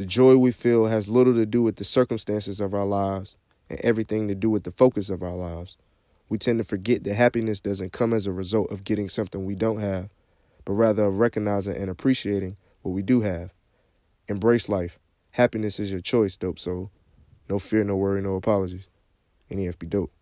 The joy we feel has little to do with the circumstances of our lives and everything to do with the focus of our lives. We tend to forget that happiness doesn't come as a result of getting something we don't have, but rather of recognizing and appreciating what we do have. Embrace life. Happiness is your choice, dope soul. No fear, no worry, no apologies. NEFB dope.